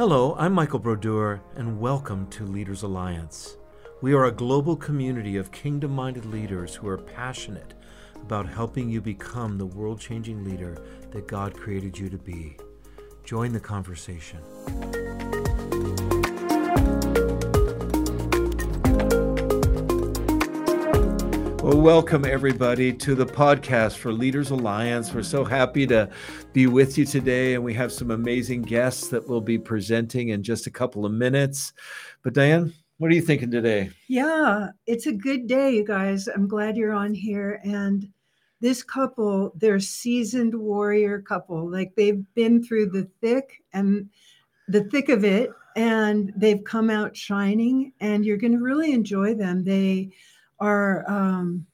Hello, I'm Michael Brodeur, and welcome to Leaders Alliance. We are a global community of kingdom minded leaders who are passionate about helping you become the world changing leader that God created you to be. Join the conversation. Welcome everybody to the podcast for Leaders Alliance. We're so happy to be with you today, and we have some amazing guests that will be presenting in just a couple of minutes. But, Diane, what are you thinking today? Yeah, it's a good day, you guys. I'm glad you're on here. And this couple, they're seasoned warrior couple. Like they've been through the thick and the thick of it, and they've come out shining. And you're going to really enjoy them. They are um,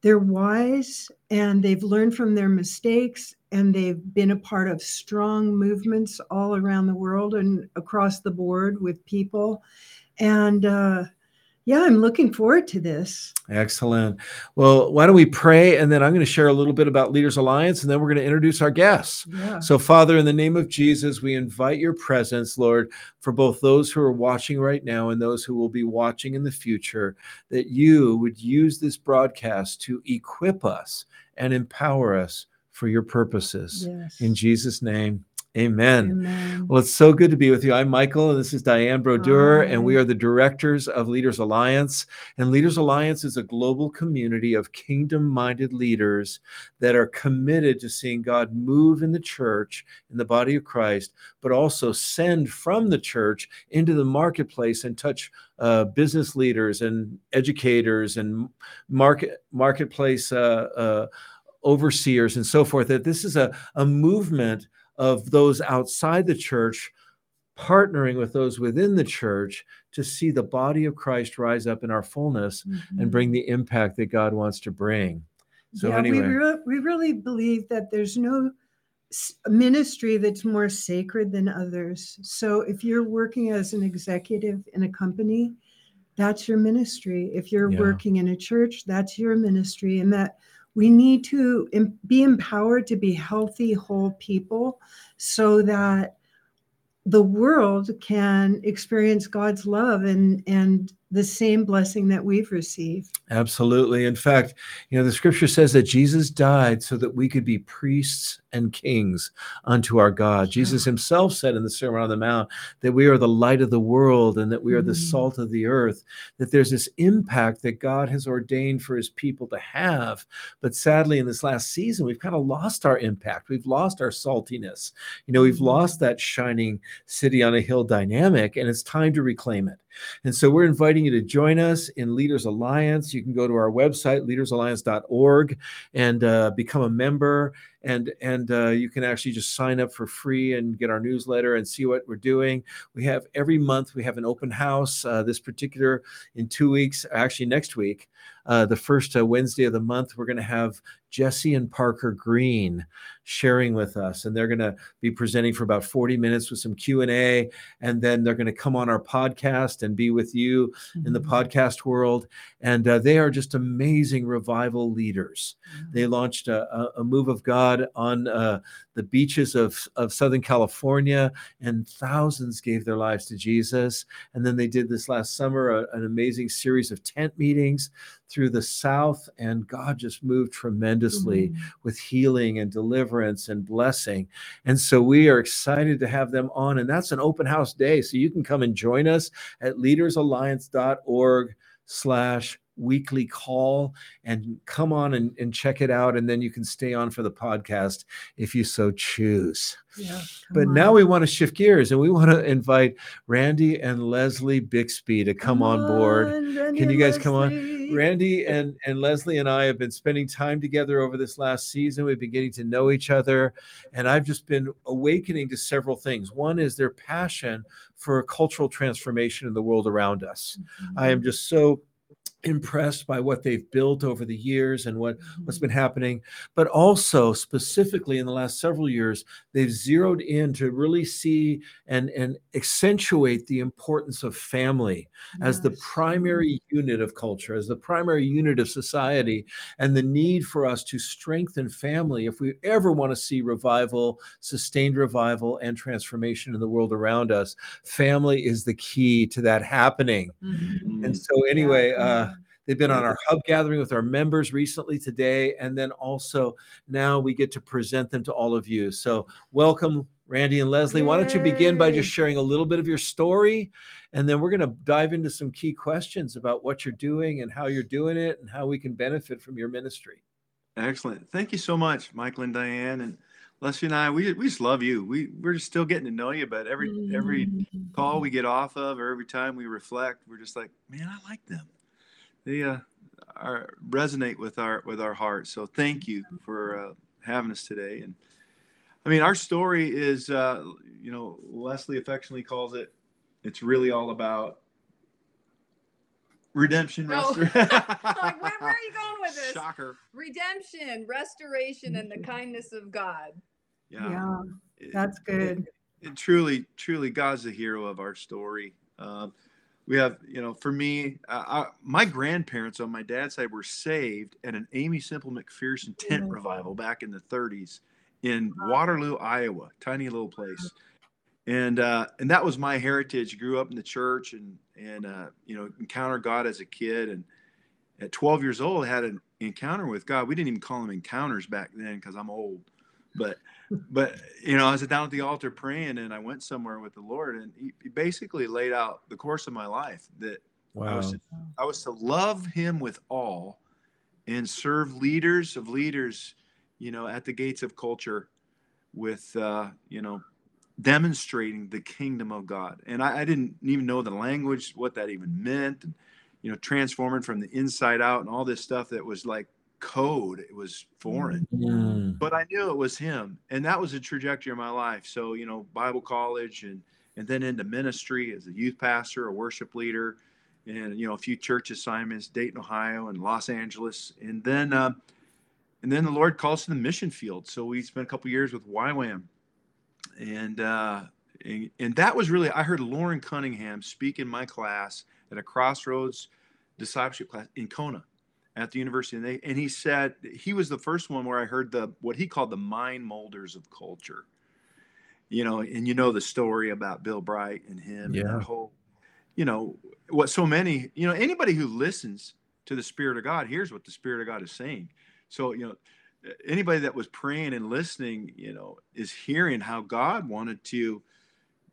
they're wise and they've learned from their mistakes and they've been a part of strong movements all around the world and across the board with people. And uh, yeah, I'm looking forward to this. Excellent. Well, why don't we pray and then I'm going to share a little bit about Leaders Alliance and then we're going to introduce our guests. Yeah. So, Father, in the name of Jesus, we invite your presence, Lord, for both those who are watching right now and those who will be watching in the future, that you would use this broadcast to equip us and empower us for your purposes. Yes. In Jesus' name. Amen. Amen. Well, it's so good to be with you. I'm Michael, and this is Diane Brodeur, Hi. and we are the directors of Leaders Alliance. And Leaders Alliance is a global community of kingdom minded leaders that are committed to seeing God move in the church, in the body of Christ, but also send from the church into the marketplace and touch uh, business leaders and educators and market marketplace uh, uh, overseers and so forth. That this is a, a movement of those outside the church partnering with those within the church to see the body of Christ rise up in our fullness mm-hmm. and bring the impact that God wants to bring. So yeah, anyway, we, re- we really believe that there's no ministry that's more sacred than others. So if you're working as an executive in a company, that's your ministry. If you're yeah. working in a church, that's your ministry and that we need to be empowered to be healthy, whole people so that the world can experience God's love and and the same blessing that we've received. Absolutely. In fact, you know, the scripture says that Jesus died so that we could be priests and kings unto our God. Jesus himself said in the Sermon on the Mount that we are the light of the world and that we are the mm. salt of the earth, that there's this impact that God has ordained for his people to have. But sadly, in this last season, we've kind of lost our impact. We've lost our saltiness. You know, we've mm. lost that shining city on a hill dynamic, and it's time to reclaim it. And so we're inviting you to join us in Leaders Alliance. You can go to our website, leadersalliance.org, and uh, become a member and and uh, you can actually just sign up for free and get our newsletter and see what we're doing. We have every month we have an open house. Uh, this particular in two weeks, actually next week, uh, the first uh, Wednesday of the month, we're going to have Jesse and Parker Green sharing with us, and they're going to be presenting for about 40 minutes with some Q and A, and then they're going to come on our podcast and be with you mm-hmm. in the mm-hmm. podcast world. And uh, they are just amazing revival leaders. Mm-hmm. They launched a, a, move of God on uh, the beaches of, of Southern California, and thousands gave their lives to Jesus. And then they did this last summer a, an amazing series of tent meetings through the South, and God just moved tremendously mm-hmm. with healing and deliverance and blessing. And so we are excited to have them on, and that's an open house day. So you can come and join us at leadersalliance.org slash weekly call and come on and, and check it out. And then you can stay on for the podcast if you so choose. Yeah, but on. now we want to shift gears and we want to invite Randy and Lesli Bixby to come, come on board. On, can you guys Lesli. come on? Randy and, and Lesli and I have been spending time together over this last season. We've been getting to know each other, and I've just been awakening to several things. One is their passion for cultural transformation in the world around us. Mm-hmm. I am just so impressed by what they've built over the years and what what's Mm-hmm. been happening but also specifically in the last several years they've zeroed in to really see and and accentuate the importance of family as the primary unit of culture as the primary unit of society and the need for us to strengthen family if we ever want to see revival sustained revival and transformation in the world around us family is the key to that happening Mhm. and so anyway uh Yeah. They've been on our hub gathering with our members recently today, and then also now we get to present them to all of you. So, welcome, Randy and Lesli. Why don't you begin by just sharing a little bit of your story, and then we're going to dive into some key questions about what you're doing and how you're doing it, and how we can benefit from your ministry. Excellent. Thank you so much, Michael and Diane and Lesli and I. We, we just love you. We we're just still getting to know you, but every every Mhm. call we get off of or every time we reflect, we're just like, man, I like them. They uh, are resonate with our with our hearts. So thank you for uh, having us today. And I mean, our story is, uh, you know, Lesli affectionately calls it. It's really all about redemption. Oh. restor- Like, where- where are you going with this? Shocker. redemption, restoration, and the kindness of God. Yeah. Yeah, that's good. and truly, truly, God's the hero of our story. Um, we have, you know, for me, uh, I, my grandparents on my dad's side were saved at an Aimee Semple McPherson tent Mhm. revival back in the 30s in Waterloo, Iowa, tiny little place. And uh, and that was my heritage. Grew up in the church and and uh, you know encounter God as a kid. And at 12 years old, had an encounter with God. We didn't even call them encounters back then because I'm old. But but you know, I was down at the altar praying, and I went somewhere with the Lord, and He, he basically laid out the course of my life that I was to, I was to love Him with all, and serve leaders of leaders, you know, at the gates of culture, with uh, you know, demonstrating the kingdom of God. And I, I didn't even know the language, what that even meant, and you know, transforming from the inside out, and all this stuff that was like code. It was foreign Mm. but I knew it was him, and that was the trajectory of my life. So you know, Bible college, and and then into ministry as a youth pastor, a worship leader, and you know, a few church assignments, Dayton, Ohio, and Los Angeles, and then uh, and then the Lord calls to the mission field. So we spent a couple years with YWAM, and uh, and, and that was really I heard Loren Cunningham speak in my class at a Crossroads discipleship class in Kona at the university and they and he said he was the first one where i heard the what he called the mind molders of culture you know and you know the story about bill bright and him and Yeah. that whole you know what so many you know anybody who listens to the spirit of god hears what the spirit of god is saying so you know anybody that was praying and listening you know is hearing how god wanted to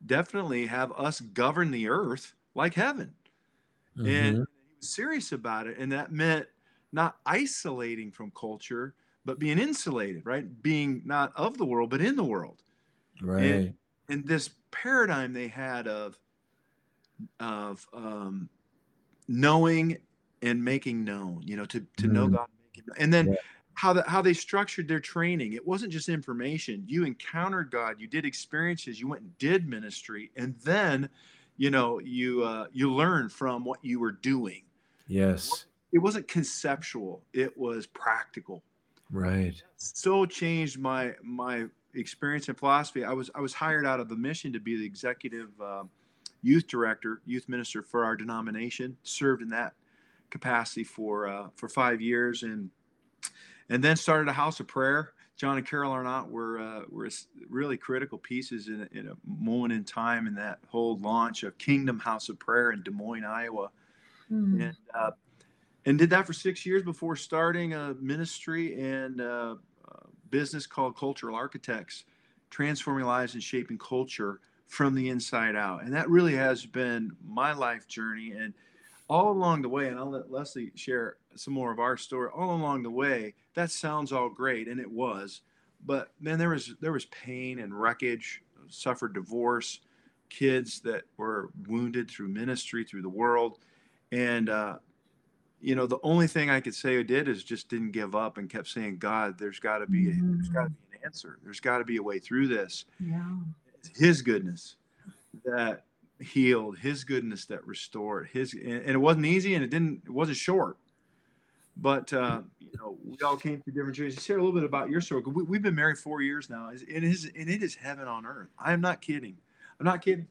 definitely have us govern the earth like heaven and Mhm. he was serious about it and that meant not isolating from culture but being insulated right being not of the world but in the world right. and this paradigm they had of of um, knowing and making known you know to to know Mm. god and then Yeah. how the, how they structured their training it wasn't just information you encountered god you did experiences you went and did ministry and then you know you uh, you learn from what you were doing Yes. It wasn't conceptual it was practical Right. so changed my my experience and philosophy i was i was hired out of the mission to be the executive uh, youth director youth minister for our denomination served in that capacity for uh, for five years and and then started a house of prayer john and carol arnott were uh, were s- really critical pieces in a, in a moment in time in that whole launch of kingdom house of prayer in des moines iowa Mm. and uh, and did that for six years before starting a ministry and uh, uh, business called Cultural Architects, transforming lives and shaping culture from the inside out. And that really has been my life journey. And all along the way, and I'll let Lesli share some more of our story. All along the way, that sounds all great, and it was, but man, there was there was pain and wreckage. Suffered divorce, kids that were wounded through ministry, through the world and uh, you know the only thing i could say i did is just didn't give up and kept saying god there's got to be a, there's got to be an answer there's got to be a way through this Yeah. It's his goodness that healed, His goodness that restored, His, and, it wasn't easy, and it didn't, it wasn't short. But uh, you know, we all came through different journeys. Share a little bit about your story. We, we've been married four years now, and it is, and it is heaven on earth. I am not kidding. I'm not kidding.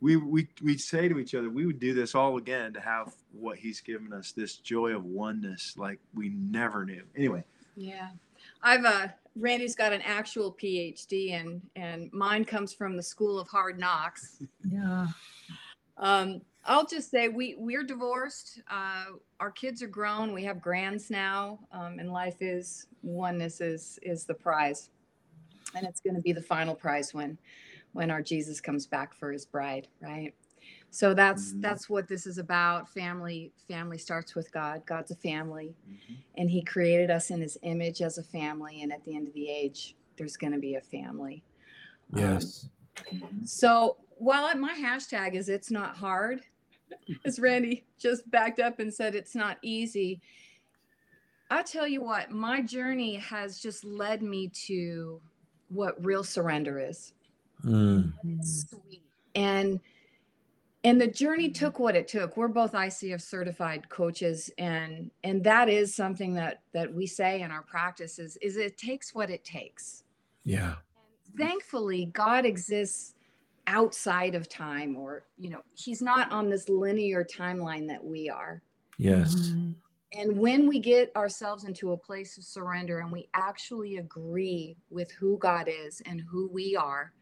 We we we say to each other, we would do this all again to have what He's given us, this joy of oneness, like we never knew. Anyway, Yeah. I've uh Randy's got an actual PhD and and mine comes from the School of Hard Knocks. Yeah. Um I'll just say we we're divorced. Uh our kids are grown. We have grands now. Um and life is oneness is is the prize. And it's going to be the final prize when when our Jesus comes back for his bride, right? So that's Mhm. that's what this is about. Family family starts with God. God's a family and he created us in his image as a family and at the end of the age there's going to be a family Um, Yes. so while my hashtag is it's not hard as randy just backed up and said it's not easy i tell you what my journey has just led me to what real surrender is Mm. sweet and and the journey took what it took we're both icf certified coaches and and that is something that that we say in our practices is it takes what it takes Yeah. thankfully god exists outside of time or you know he's not on this linear timeline that we are Yes. Mhm. and when we get ourselves into a place of surrender and we actually agree with who god is and who we are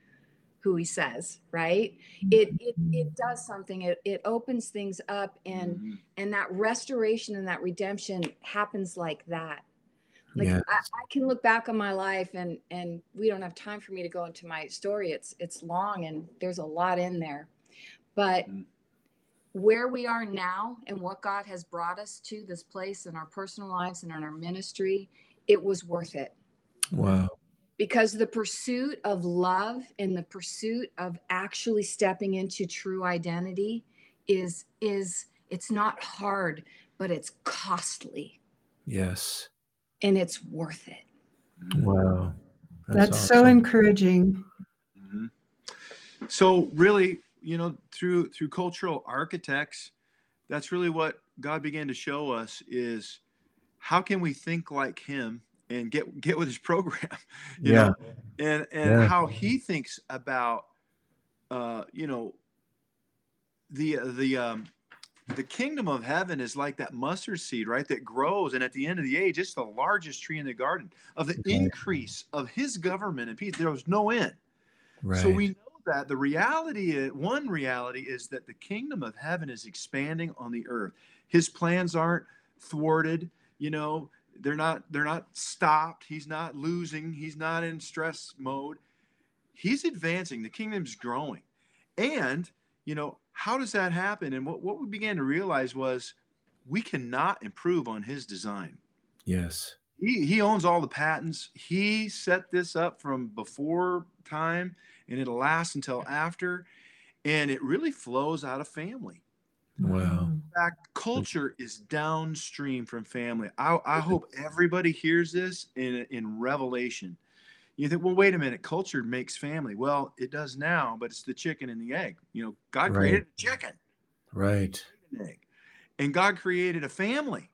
who he says right it it, it does something it, it opens things up and Mhm. and that restoration and that redemption happens like that like Yeah. I, I can look back on my life and and we don't have time for me to go into my story it's it's long and there's a lot in there but Mm. where we are now and what god has brought us to this place in our personal lives and in our ministry it was worth it Wow. Because the pursuit of love and the pursuit of actually stepping into true identity is is it's not hard but it's costly Yes. and it's worth it Wow. That's so awesome. encouraging. Mhm. So really, you know, through through cultural architects, that's really what God began to show us is how can we think like Him and get get with His program, you Yeah. know, and and Yeah. how He thinks about, uh, you know, the the um, the kingdom of heaven is like that mustard seed, right? That grows, and at the end of the age, it's the largest tree in the garden of the increase of His government and peace. There was no end. Right. So we know that the reality is one reality is that the kingdom of heaven is expanding on the earth. His plans aren't thwarted, you know, they're not they're not stopped. He's not losing, he's not in stress mode. He's advancing, the kingdom's growing. And, you know, how does that happen? And what, what we began to realize was we cannot improve on his design yes. he, he owns all the patents. He set this up from before time and it'll last until after. And it really flows out of family. Wow. Fact, culture is downstream from family. I, I hope everybody hears this in, in Revelation. You think, well, wait a minute, culture makes family. Well, it does now, but it's the chicken and the egg. You know, God Right. created a chicken Right. and egg. And God created a family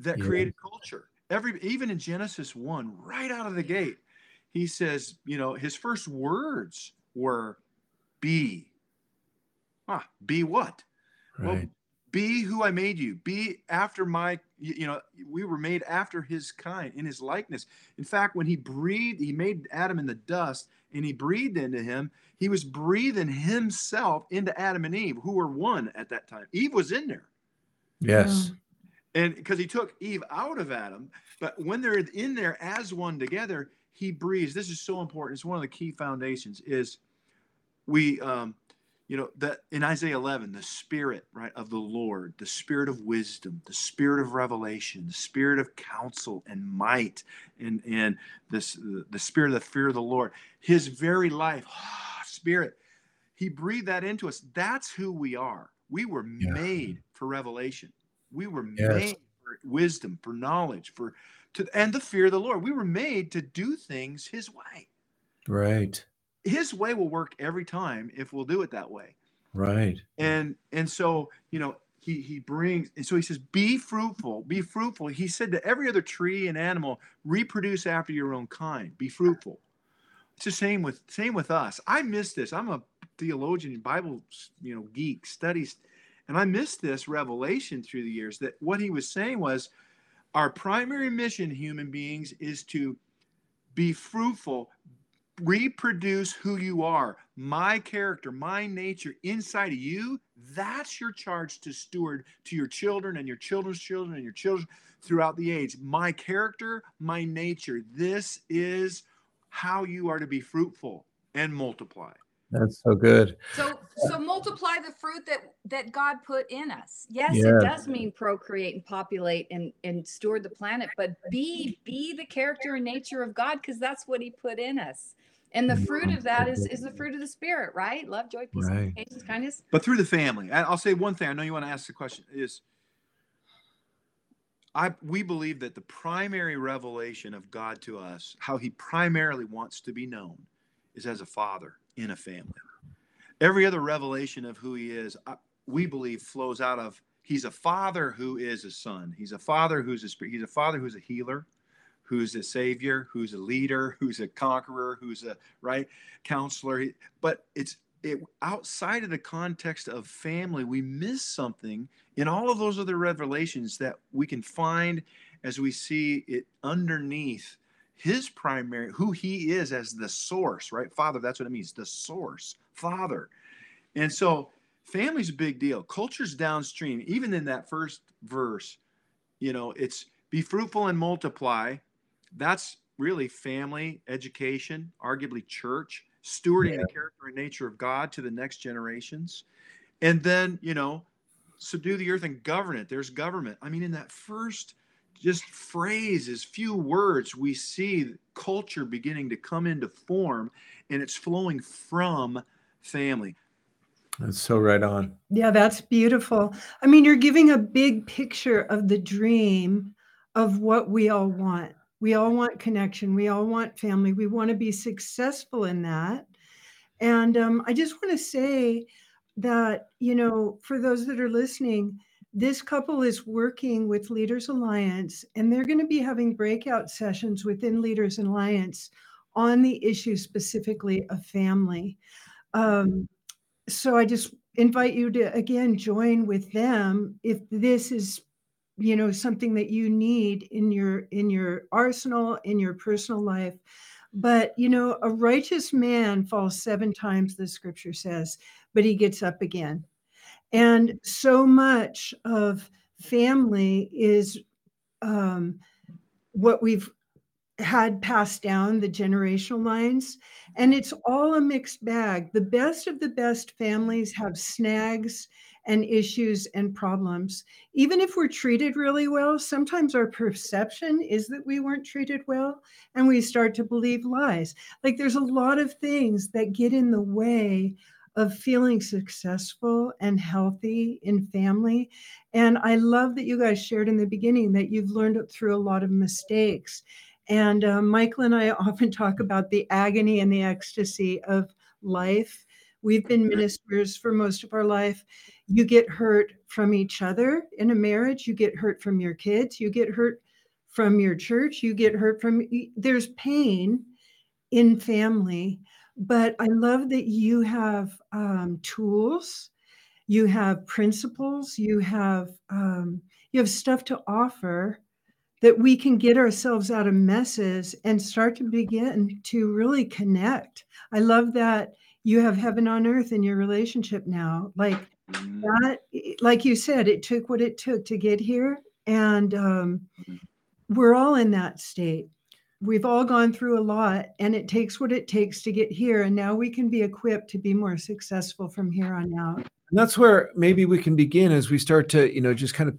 that Yeah. created culture. Every even in Genesis 1, right out of the gate, he says, you know, his first words were be. Ah, be what? Well, Right. Be who I made you. Be after my, you you know, we were made after his kind, in his likeness. In fact, when he breathed, he made Adam in the dust and he breathed into him. He was breathing himself into Adam and Eve, who were one at that time. Eve was in there. Yes. And because he took Eve out of Adam, but when they're in there as one together, he breathes. This is so important. It's one of the key foundations. Is we, um, you know, that in Isaiah 11, the Spirit, right, of the Lord, the Spirit of wisdom, the Spirit of revelation, the Spirit of counsel and might, and and this the Spirit of the fear of the Lord, His very life, Spirit, He breathed that into us. That's who we are. We were Yeah. made for revelation. We were Yes. made for wisdom, for knowledge, for to and the fear of the Lord. We were made to do things His way. Right. His way will work every time if we'll do it that way. Right. And and so, you know, he he brings and so he says, be fruitful, be fruitful. He said to every other tree and animal, reproduce after your own kind, be fruitful. It's the same with same with us. I miss this. I'm a theologian, Bible, you know, geek, studies, and I missed this revelation through the years that what he was saying was our primary mission, human beings, is to be fruitful, reproduce who you are, my character, my nature inside of you. That's your charge to steward to your children and your children's children and your children throughout the age. My character, my nature. This is how you are to be fruitful and multiply. That's so good. So so multiply the fruit that that God put in us. Yes, Yeah. it does mean procreate and populate and and steward the planet, but be be the character and nature of God because that's what He put in us. And the mm-hmm. fruit of that is is the fruit of the spirit, right? Love, joy, peace, Right. patience, kindness. But through the family. I- I'll say one thing. I know you want to ask the question is I we believe that the primary revelation of God to us, how he primarily wants to be known, is as a father in a family. Every other revelation of who he is, I- we believe flows out of he's a father who is a son. He's a father who's a spirit. He's a father who's a healer, who's a savior, who's a leader, who's a conqueror, who's a right counselor. But it's it outside of the context of family, we miss something in all of those other revelations that we can find as we see it underneath his primary who he is as the source right? Father that's what it means the source father. And so family's a big deal. Culture's downstream. Even in that first verse you know it's be fruitful and multiply that's really family education arguably church stewarding the character and nature of god to the next generations and then you know subdue the earth and govern it there's government i mean in that first just phrases few words we see culture beginning to come into form and it's flowing from family That's so right on. Yeah, that's beautiful. I mean, you're giving a big picture of the dream of what we all want. We all want connection. We all want family. We want to be successful in that. And um, I just want to say that, you know, for those that are listening, this couple is working with Leaders Alliance, and they're going to be having breakout sessions within Leaders Alliance on the issue specifically of family. Um, so I just invite you to again join with them if this is you know something that you need in your in your arsenal in your personal life. But you know a righteous man falls seven times the scripture says but he gets up again. And so much of family is um, what we've had passed down the generational lines. And it's all a mixed bag. The best of the best families have snags and issues and problems even if we're treated really well sometimes our perception is that we weren't treated well and we start to believe lies like there's a lot of things that get in the way of feeling successful and healthy in family and i love that you guys shared in the beginning that you've learned through a lot of mistakes and uh, Michael and I often talk about the agony and the ecstasy of life. We've been ministers for most of our life. You get hurt from each other in a marriage, you get hurt from your kids, you get hurt from your church, you get hurt from, there's pain in family. But I love that you have um, tools, you have principles, you have um, you have stuff to offer that we can get ourselves out of messes and start to begin to really connect. I love that you have heaven on earth in your relationship now. Like Mm-hmm. that, eh, like you said, it took what it took to get here. And um, mm-hmm. we're all in that state. We've all gone through a lot, and it takes what it takes to get here. And now we can be equipped to be more successful from here on out. And that's where maybe we can begin as we start to, you know, just kind of,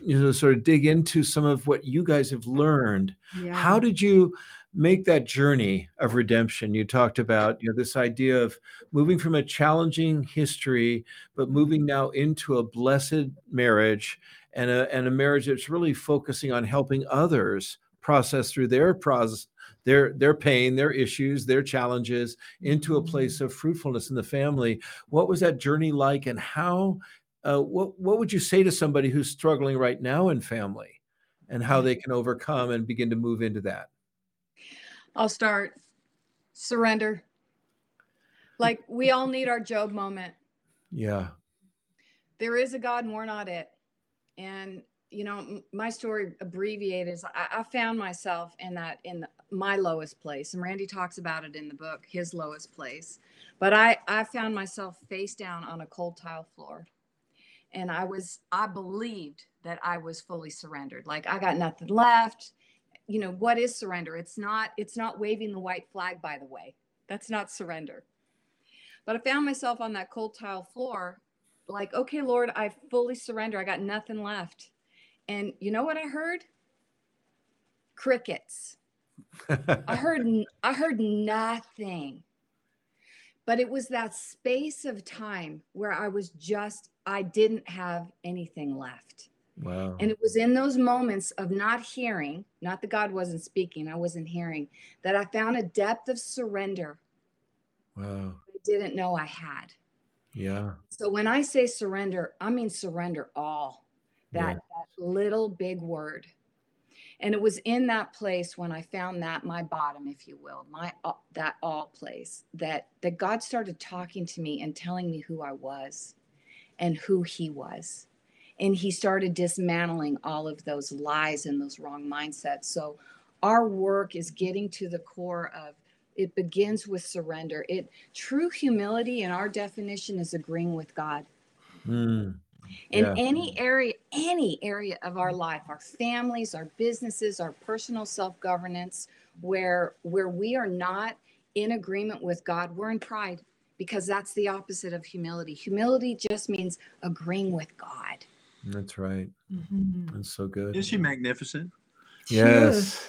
you know, sort of dig into some of what you guys have learned. Yeah. How did you make that journey of redemption? You talked about, you know, this idea of moving from a challenging history, but moving mm-hmm. now into a blessed marriage and a, and a marriage that's really focusing on helping others process through their process their their pain, their issues, their challenges into a place mm-hmm. of fruitfulness in the family. What was that journey like, and how? Uh, what what would you say to somebody who's struggling right now in family, and how mm-hmm. they can overcome and begin to move into that? I'll start. Surrender. Like we all need our Job moment. Yeah. There is a God, and we're not it. And you know, my story abbreviated is I, I found myself in that in the, my lowest place, and Randy talks about it in the book, his lowest place. But I I found myself face down on a cold tile floor, and I was I believed that I was fully surrendered, like I got nothing left. You know what is surrender? It's not it's not waving the white flag. By the way, that's not surrender. But I found myself on that cold tile floor, like, okay, Lord, I fully surrender. I got nothing left and you know what I heard? Crickets. I heard I heard nothing. But it was that space of time where I was just I didn't have anything left. Wow. And it was in those moments of not hearing, not that God wasn't speaking, I wasn't hearing, that I found a depth of surrender. Wow. I didn't know I had. Yeah. So when I say surrender, I mean surrender all that, Yeah. that little big word. And it was in that place when I found that my bottom, if you will, my uh, that all place that that God started talking to me and telling me who I was and who he was. And he started dismantling all of those lies and those wrong mindsets. So our work is getting to the core of it begins with surrender. It true humility in our definition is agreeing with God Mm. in Yeah. any area any area of our life our families our businesses our personal self-governance where where we are not in agreement with god we're in pride because that's the opposite of humility humility just means agreeing with god That's right. Mhm. That's so good. Is she magnificent? Yes.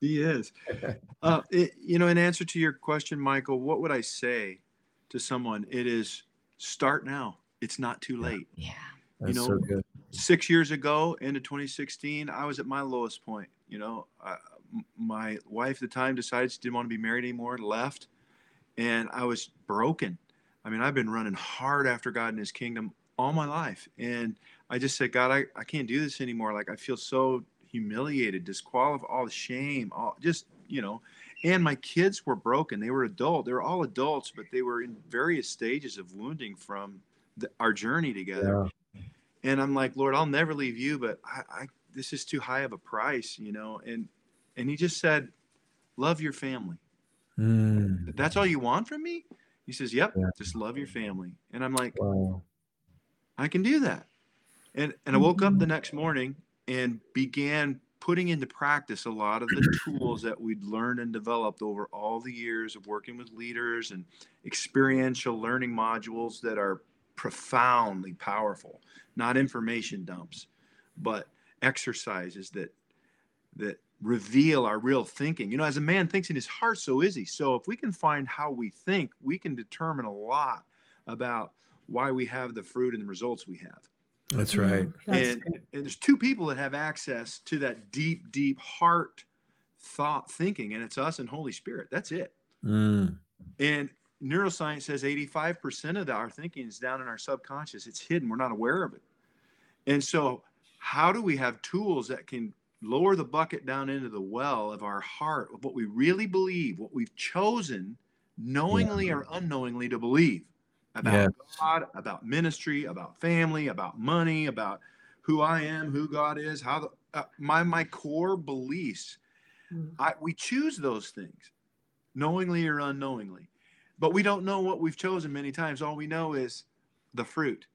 He is. Uh, it, you know, in answer to your question, Michael, what would I say to someone? It is start now. It's not too late. yeah That's know, so good. Six years ago, into 2016, I was at my lowest point. You know, I, m- my wife at the time decided she didn't want to be married anymore and left. And I was broken. I mean, I've been running hard after God and his kingdom all my life. And I just said, God, I, I can't do this anymore. Like, I feel so humiliated, disqualified, all the shame, all just, you know. And my kids were broken. They were adult. They were all adults, but they were in various stages of wounding from the, our journey together. Yeah. And I'm like, Lord, I'll never leave you, but I, I this is too high of a price, you know. And and he just said, love your family. Mm. That's all you want from me? He says, Yep, Yeah. just love your family. And I'm like, Wow. I can do that. And and I woke up the next morning and began putting into practice a lot of the tools that we'd learned and developed over all the years of working with leaders and experiential learning modules that are profoundly powerful, not information dumps, but exercises that that reveal our real thinking. You know, as a man thinks in his heart, so is he. So if we can find how we think, we can determine a lot about why we have the fruit and the results we have. That's right. That's and, and there's two people that have access to that deep, deep heart thought thinking, and it's us and Holy Spirit. That's it. Mm. And neuroscience says 85% of the, our thinking is down in our subconscious. It's hidden. We're not aware of it. And so, how do we have tools that can lower the bucket down into the well of our heart, of what we really believe, what we've chosen, knowingly or unknowingly, to believe about Yes. God, about ministry, about family, about money, about who I am, who God is, how the, uh, my my core beliefs. Mm. I, we choose those things, knowingly or unknowingly, but we don't know what we've chosen many times. All we know is the fruit.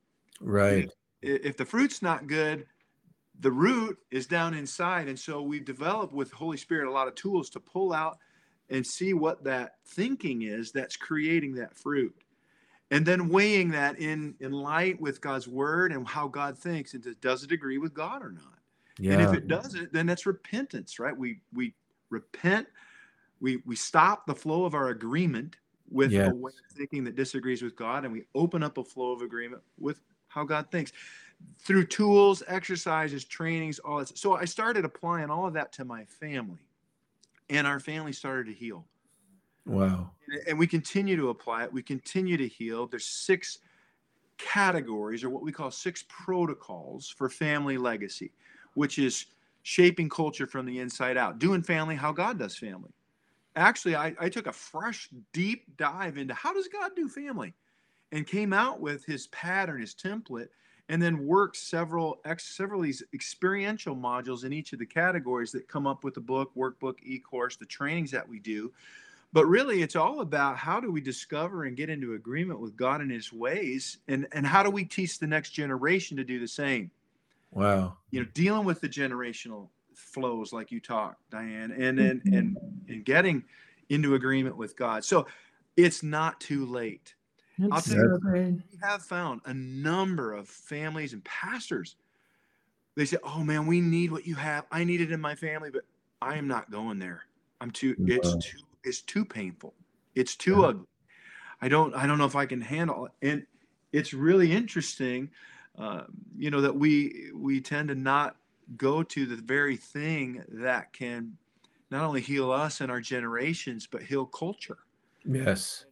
Right. I- If the fruit's not good, the root is down inside, and so we've developed with Holy Spirit a lot of tools to pull out and see what that thinking is that's creating that fruit and then weighing that in in light with god's word and how god thinks and does- it agree with god or not Yeah. and if it doesn't then that's repentance right we we repent we we stop the flow of our agreement with Yes. a way of thinking that disagrees with god and we open up a flow of agreement with how god thinks through tools exercises trainings all that so i started applying all of that to my family and our family started to heal. Wow. And we continue to apply it. We continue to heal. There's six categories, or what we call six protocols for family legacy, which is shaping culture from the inside out, doing family how God does family. Actually, I, I took a fresh, deep dive into how does God do family and came out with his pattern, his template, and then worked several several of these experiential modules in each of the categories that come up with the book, workbook, e-course, the trainings that we do. But really, it's all about how do we discover and get into agreement with God and His ways, and and how do we teach the next generation to do the same. Wow. You know, dealing with the generational flows like you talked, Diane, and and mm-hmm. and and getting into agreement with God. So it's not too late. I'll That's tell you, good. we have found a number of families and pastors. They say, "Oh man, we need what you have. I need it in my family, but I am not going there. I'm too. It's too. It's too painful. It's too Yeah. ugly. I don't. I don't know if I can handle it." And it's really interesting, uh, you know, that we we tend to not go to the very thing that can not only heal us and our generations, but heal culture Yes.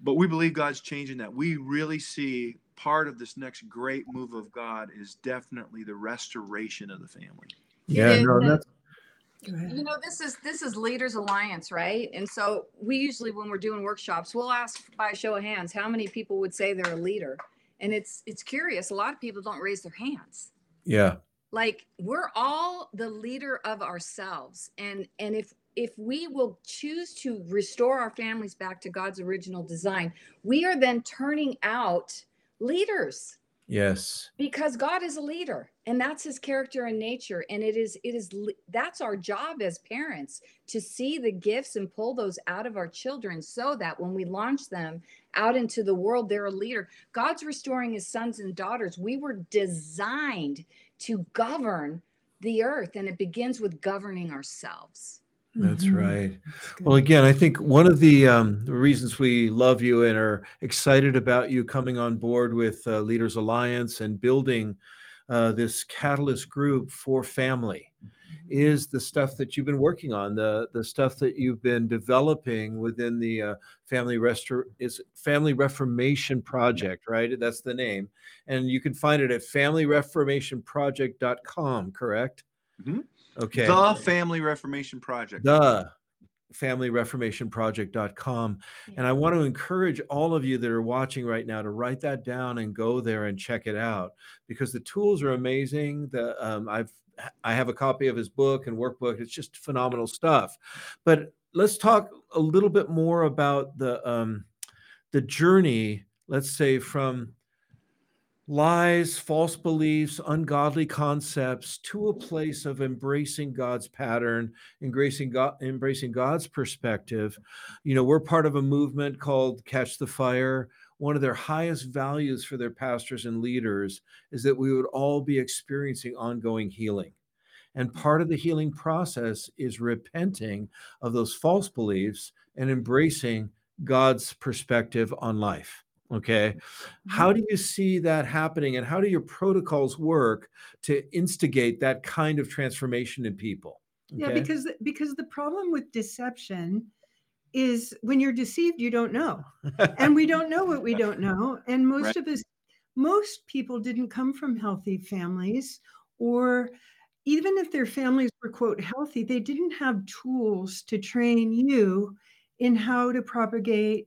but we believe God's changing that. We really see part of this next great move of God is definitely the restoration of the family. Yeah. No, that's Go ahead. You know, this is this is Leaders Alliance, right? And so we usually when we're doing workshops, we'll ask by a show of hands how many people would say they're a leader. And it's it's curious. A lot of people don't raise their hands. yeah. Like we're all the leader of ourselves. And and if if we will choose to restore our families back to God's original design, we are then turning out leaders Yes. because god is a leader and that's his character and nature and it is it is that's our job as parents to see the gifts and pull those out of our children so that when we launch them out into the world they're a leader. God's restoring his sons and daughters. We were designed to govern the earth and it begins with governing ourselves That's Mhm. right. That's. Well, again, I think one of the, um, the reasons we love you and are excited about you coming on board with uh, Leaders Alliance and building uh, this catalyst group for family is the stuff that you've been working on, the the stuff that you've been developing within the uh, family restor is Family Reformation Project, right? That's the name, and you can find it at familyreformationproject.com. Correct? Mhm. Okay. The Family Reformation Project. the familyreformationproject.com and i want to encourage all of you that are watching right now to write that down and go there and check it out because the tools are amazing. The um, i've i have a copy of his book and workbook. It's just phenomenal stuff. But let's talk a little bit more about the um, the journey let's say from lies, false beliefs, ungodly concepts to a place of embracing God's pattern, embracing God, embracing God's perspective. You know, we're part of a movement called Catch the Fire. One of their highest values for their pastors and leaders is that we would all be experiencing ongoing healing. And part of the healing process is repenting of those false beliefs and embracing God's perspective on life. Okay. How mm-hmm. do you see that happening and how do your protocols work to instigate that kind of transformation in people? Yeah, because because the problem with deception is when you're deceived, you don't know, and we don't know what we don't know. And most Right. of us, most people didn't come from healthy families, or even if their families were quote healthy, they didn't have tools to train you in how to propagate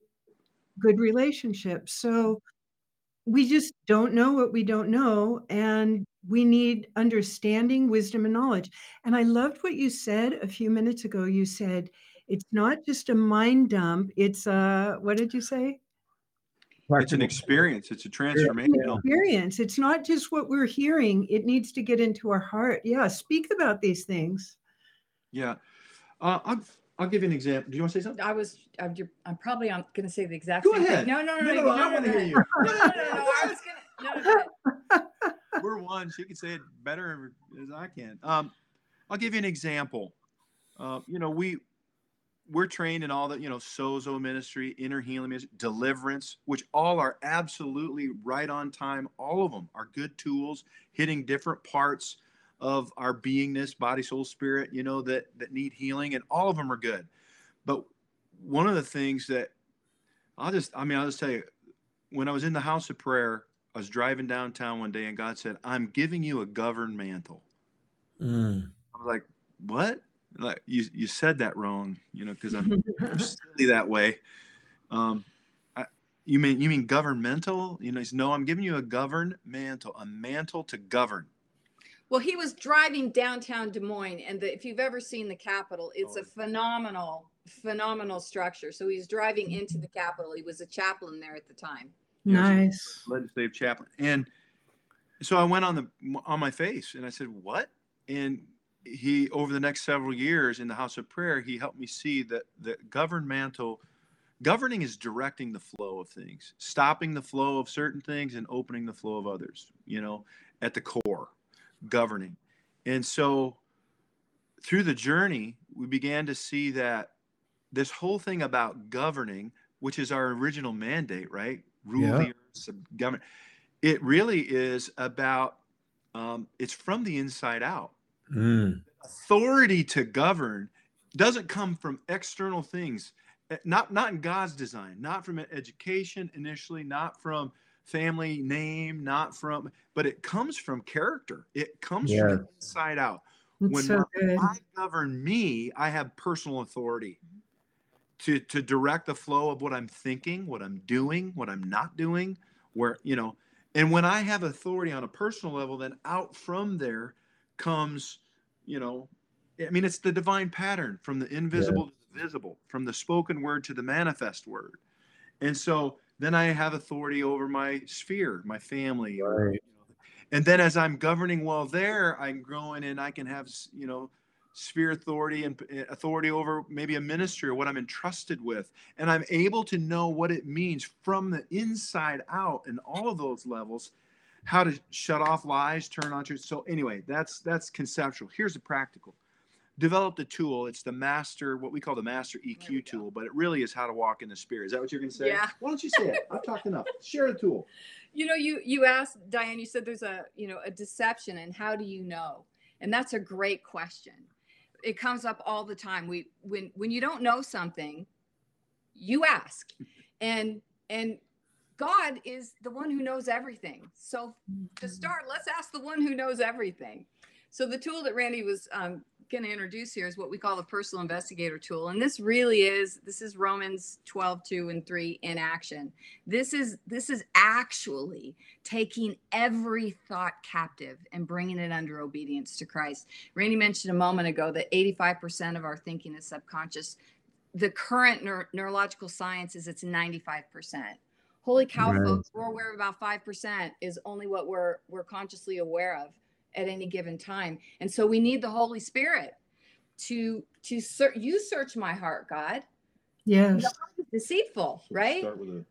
good relationships. So we just don't know what we don't know and we need understanding wisdom and knowledge. And i loved what you said a few minutes ago. You said it's not just a mind dump it's a what did you say? It's an experience. It's a transformational. Experience. It's not just what we're hearing. It needs to get into our heart. Yeah speak about these things. Yeah. Uh, I'll, I'll give you an example. Do you want to say something? i was i'm, you're, I'm probably on going to say the exact Go same ahead. thing no no no No, no no, no, I no, want to no, hear no. you. no, no, no, no, I was gonna. No, no, no. We're one. She can say it better as I can. Um, I'll give you an example. Uh, you know, we we're trained in all the you know sozo ministry, inner healing ministry, deliverance, which all are absolutely right on time. All of them are good tools, hitting different parts of our beingness, body, soul, spirit, you know, that that need healing, and all of them are good. But one of the things that I'll just, I mean, I'll just tell you, when I was in the house of prayer, I was driving downtown one day, and God said, "I'm giving you a governed mantle." Mm. I was like, "What?" Like you, you said that wrong, you know, because I'm silly that way. Um, I, you mean you mean governmental? You know, he's no, I'm giving you a governed mantle, a mantle to govern. Well, he was driving downtown Des Moines, and the, if you've ever seen the Capitol, it's Oh. a phenomenal, phenomenal structure. So he's driving into the Capitol. He was a chaplain there at the time. Nice. legislative chaplain. And so I went on the on my face and I said, "What?" And he over the next several years in the house of prayer, he helped me see that the governmental governing is directing the flow of things, stopping the flow of certain things and opening the flow of others, you know, at the core, governing. And so through the journey, we began to see that this whole thing about governing, which is our original mandate, right? Rule Yeah. the earth, sub- govern. It really is about. Um, it's from the inside out. Mm. Authority to govern doesn't come from external things, eh, not not in God's design, not from education initially, not from family name, not from, but it comes from character. It comes from inside out It's when so good. I govern me, I have personal authority to to direct the flow of what I'm thinking, what I'm doing, what I'm not doing, where you know, and when I have authority on a personal level, then out from there comes, you know, I mean, it's the divine pattern from the invisible to the visible, from the spoken word to the manifest word, and so then I have authority over my sphere, my family, or, Right. you know, and then as I'm governing well there, I'm growing and I can have, you know, sphere authority and uh, authority over maybe a ministry or what I'm entrusted with. And I'm able to know what it means from the inside out in all of those levels, how to shut off lies, turn on truth. So anyway, that's that's conceptual. Here's the practical. Developed a tool. It's the master, what we call the master EQ tool, but it really is how to walk in the spirit. Is that what you're going to say? Yeah. Why don't you say it? I've talked enough. Share the tool. You know, you you asked Diane. You said there's a you know a deception, and how do you know? And that's a great question. It comes up all the time. We when when you don't know something, you ask, and and God is the one who knows everything. So to start, let's ask the one who knows everything. So the tool that Randy was um, going to introduce here is what we call the personal investigator tool, and this really is this is Romans 12, 2 and 3 in action. This is this is actually taking every thought captive and bringing it under obedience to Christ. Randy mentioned a moment ago that 85% of our thinking is subconscious. The current neur- neurological science is it's 95%. Holy cow, Right. folks, we're aware of about 5% is only what we're we're consciously aware of at any given time. And so we need the Holy Spirit to to search you search my heart, God. Yes. It's deceitful, right? Start with a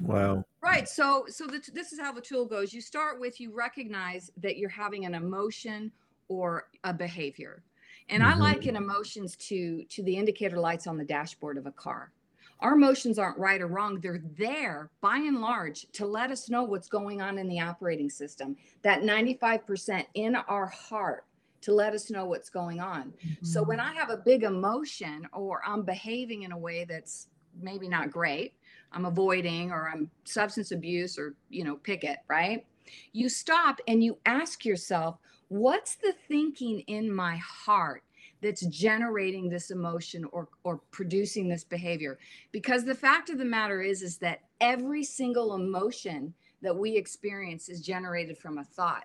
Wow. Right. So, so the, this is how the tool goes. You start with you recognize that you're having an emotion or a behavior, and I Mhm. liken emotions to to the indicator lights on the dashboard of a car. Our emotions aren't right or wrong. They're there by and large to let us know what's going on in the operating system. That 95% in our heart to let us know what's going on. So mm-hmm. when I have a big emotion or I'm behaving in a way that's maybe not great, I'm avoiding or I'm substance abuse or, you know, pick it, right? You stop and you ask yourself, what's the thinking in my heart that's generating this emotion or or producing this behavior? Because the fact of the matter is is that every single emotion that we experience is generated from a thought.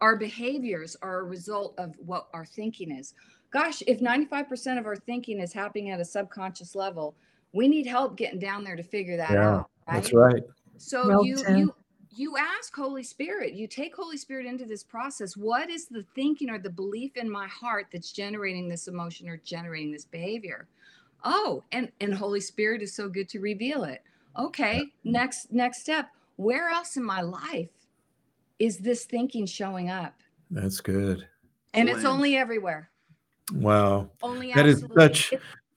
Our behaviors are a result of what our thinking is. Gosh, if 95% of our thinking is happening at a subconscious level, we need help getting down there to figure that Yeah, out. Right? That's right. So Well you you you ask Holy Spirit, you take Holy Spirit into this process. What is the thinking or the belief in my heart that's generating this emotion or generating this behavior? Oh, and and Holy Spirit is so good to reveal it. Okay, next next step. Where else in my life is this thinking showing up? That's good. And it's only everywhere. Wow. Only That is absolutely. such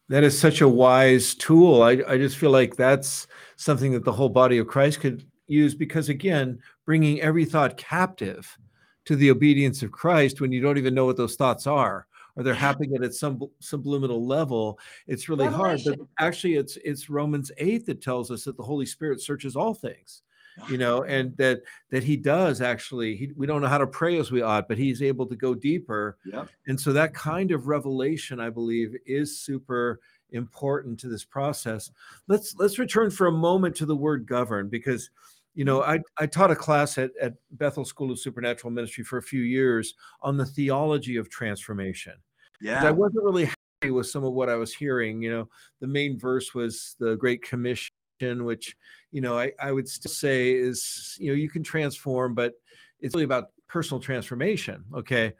that is such a wise tool. I, I just feel like that's something that the whole body of Christ could use because again, bringing every thought captive to the obedience of Christ when you don't even know what those thoughts are or they're happening at some subliminal level it's really hard. But actually it's it's romans 8 that tells us that the holy spirit searches all things you know and that that he does actually he, we don't know how to pray as we ought but he's able to go deeper. Yep. and so that kind of revelation i believe is super important to this process. Let's let's return for a moment to the word govern because you know i i taught a class at, at bethel school of supernatural ministry for a few years on the theology of transformation. Yeah. i wasn't really happy with some of what i was hearing you know. The main verse was the great commission which you know I, I would still say is you know you can transform but it's really about personal transformation okay?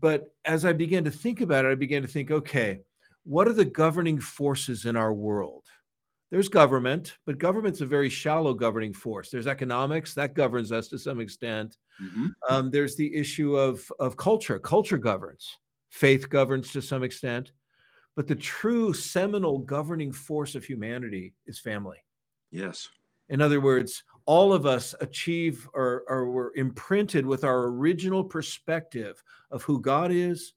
But as i began to think about it i began to think okay what are the governing forces in our world there's government but government's a very shallow governing force. There's economics that governs us to some extent. Mhm. um, there's the issue of of culture. Culture governs. Faith governs to some extent. But the true seminal governing force of humanity is family. Yes. in other words, all of us achieve or, or were imprinted with our original perspective of who God is,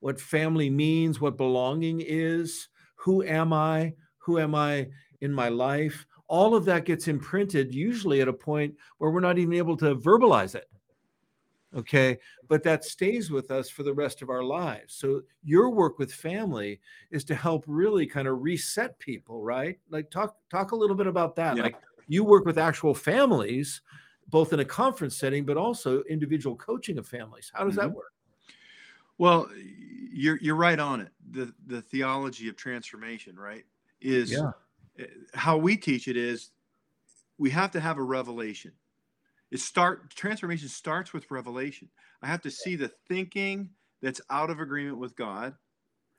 what family means, what belonging is, who am I, who am I in my life. All of that gets imprinted usually at a point where we're not even able to verbalize it. Okay. But that stays with us for the rest of our lives. So your work with family is to help really kind of reset people, right? Like talk talk a little bit about that. Yeah. Like you work with actual families, both in a conference setting, but also individual coaching of families. How does that Mhm. work? Well, you're you're right on it. The the theology of transformation, right, is Yeah. How we teach it is we have to have a revelation. It start transformation starts with revelation. I have to see the thinking that's out of agreement with God,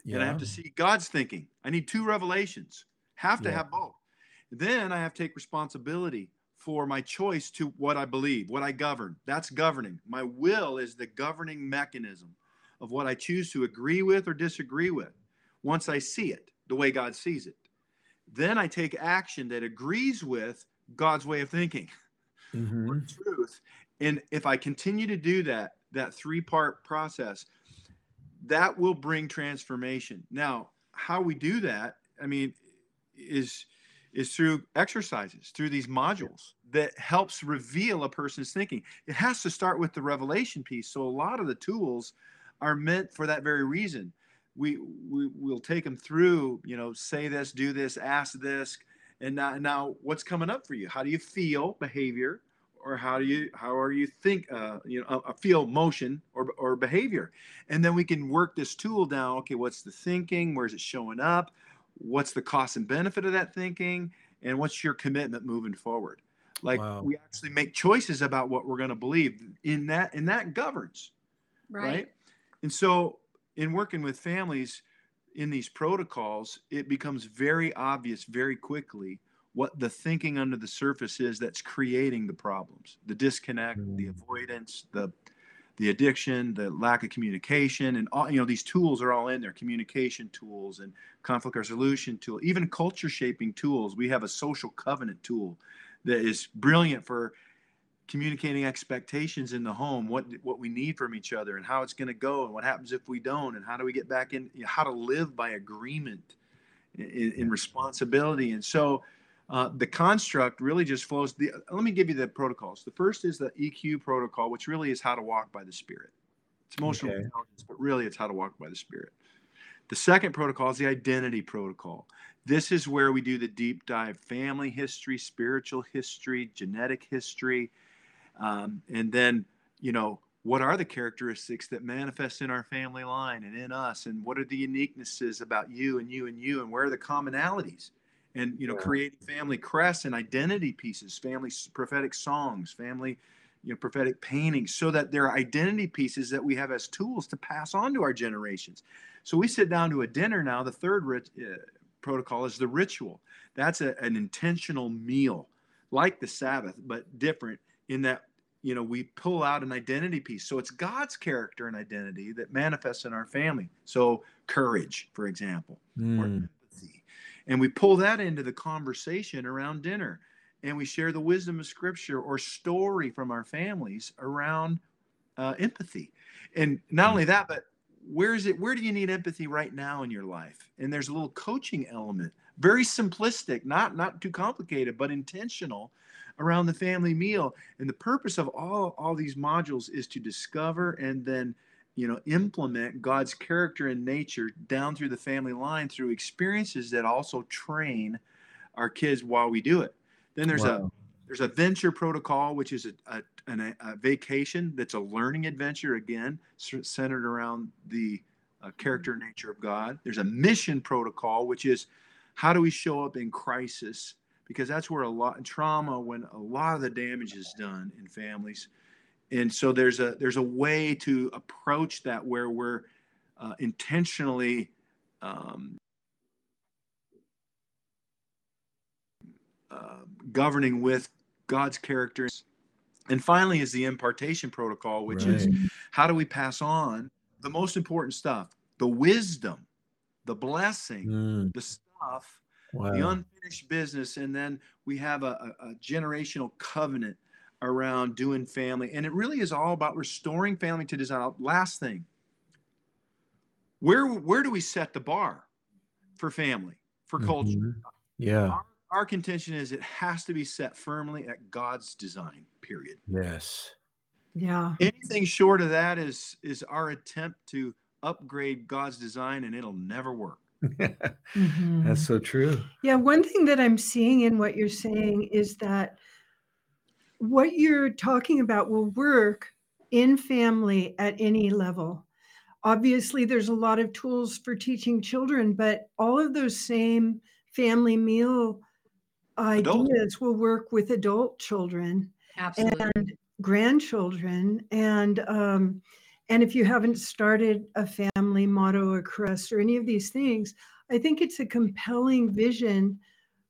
and I have to see God's thinking. I need two revelations. Have to Yeah. have both. Then I have to take responsibility for my choice to what I believe, what I govern. That's governing. My will is the governing mechanism of what I choose to agree with or disagree with once I see it the way God sees it. Then I take action that agrees with God's way of thinking Mhm. truth. And if I continue to do that, that three part process, that will bring transformation. Now, how we do that, I mean, is is through exercises, through these modules that helps reveal a person's thinking. It has to start with the revelation piece. So a lot of the tools are meant for that very reason. We we will take them through, you know, say this, do this, ask this, and now, now what's coming up for you? How do you feel behavior? or how do you how are you think uh, you know uh, feel motion or, or behavior and then we can work this tool down okay what's the thinking where's it showing up what's the cost and benefit of that thinking and what's your commitment moving forward like Wow. we actually make choices about what we're going to believe in that and that governs Right. right. And so, in working with families in these protocols, it becomes very obvious very quickly what the thinking under the surface is that's creating the problems the disconnect, the Mm. avoidance, the the addiction, the lack of communication, and all you know, these tools are all in there communication tools and conflict resolution tool, even culture shaping tools. We have a social covenant tool that is brilliant for communicating expectations in the home what what we need from each other and how it's going to go and what happens if we don't and how do we get back in you know, how to live by agreement in, in responsibility. And so uh, the construct really just flows the, let me give you the protocols. The first is the eq protocol which really is how to walk by the spirit. It's emotional Okay. intelligence but really it's how to walk by the spirit. The second protocol is the identity protocol. This is where we do the deep dive family history spiritual history genetic history um, and then you know what are the characteristics that manifest in our family line and in us? And what are the uniquenesses about you and you and you? And where are the commonalities? And you know Yeah. creating family crests and identity pieces family prophetic songs family you know prophetic paintings so that there are identity pieces that we have as tools to pass on to our generations. So we sit down to a dinner now the third rit- uh, protocol is the ritual. That's a, an intentional meal like the sabbath but different in that you know we pull out an identity piece so it's god's character and identity that manifests in our family so courage for example or Mm. empathy and we pull that into the conversation around dinner and we share the wisdom of scripture or story from our families around uh, empathy. And not only that, but where is it? Where do you need empathy right now in your life? And there's a little coaching element, very simplistic, not not too complicated, but intentional around the family meal. And the purpose of all all these modules is to discover and then you know implement god's character and nature down through the family line through experiences that also train our kids while we do it then there's Wow. a there's a venture protocol which is a, a, an- a vacation that's a learning adventure again centered around the uh, character and nature of god there's a mission protocol which is how do we show up in crisis because that's where a lot trauma when a lot of the damage is done in families. And so there's a there's a way to approach that where we're uh, intentionally um, uh, governing with God's character. And finally, is the impartation protocol, which is how do we pass on the most important stuff, the wisdom, the blessing, Mm, the stuff the unfinished business and then we have a, a, a generational covenant around doing family and it really is all about restoring family to design last thing where where do we set the bar for family for culture Mhm. Yeah. our, our contention is it has to be set firmly at god's design period Yes. Yeah. anything short of that is is our attempt to upgrade god's design and it'll never work Mhm. That's so true. Yeah, one thing that I'm seeing in what you're saying is that what you're talking about will work in family at any level. Obviously, there's a lot of tools for teaching children, but all of those same family meal Adult. ideas will work with adult children Absolutely. and grandchildren and um, and if you haven't started a family motto or crest or any of these things i think it's a compelling vision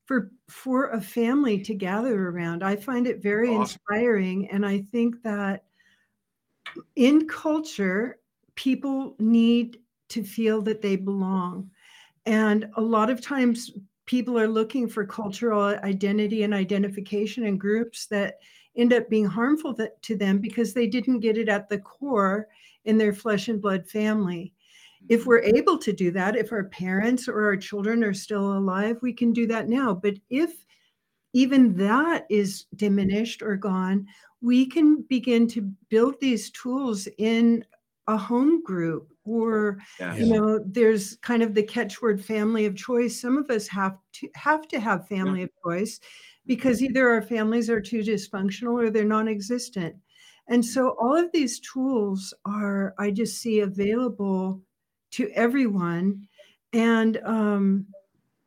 for for a family to gather around. I find it very Awesome. inspiring and i think that in culture people need to feel that they belong. And a lot of times people are looking for cultural identity and identification in groups that end up being harmful to them because they didn't get it at the core in their flesh and blood family. If mm-hmm. we're able to do that, if our parents or our children are still alive, we can do that now. But if even that is diminished or gone, we can begin to build these tools in a home group or yeah. you know there's kind of the catchword family of choice some of us have to have to have family of choice mm-hmm. because either our families are too dysfunctional or they're non-existent and so all of these tools are i just see available to everyone and um,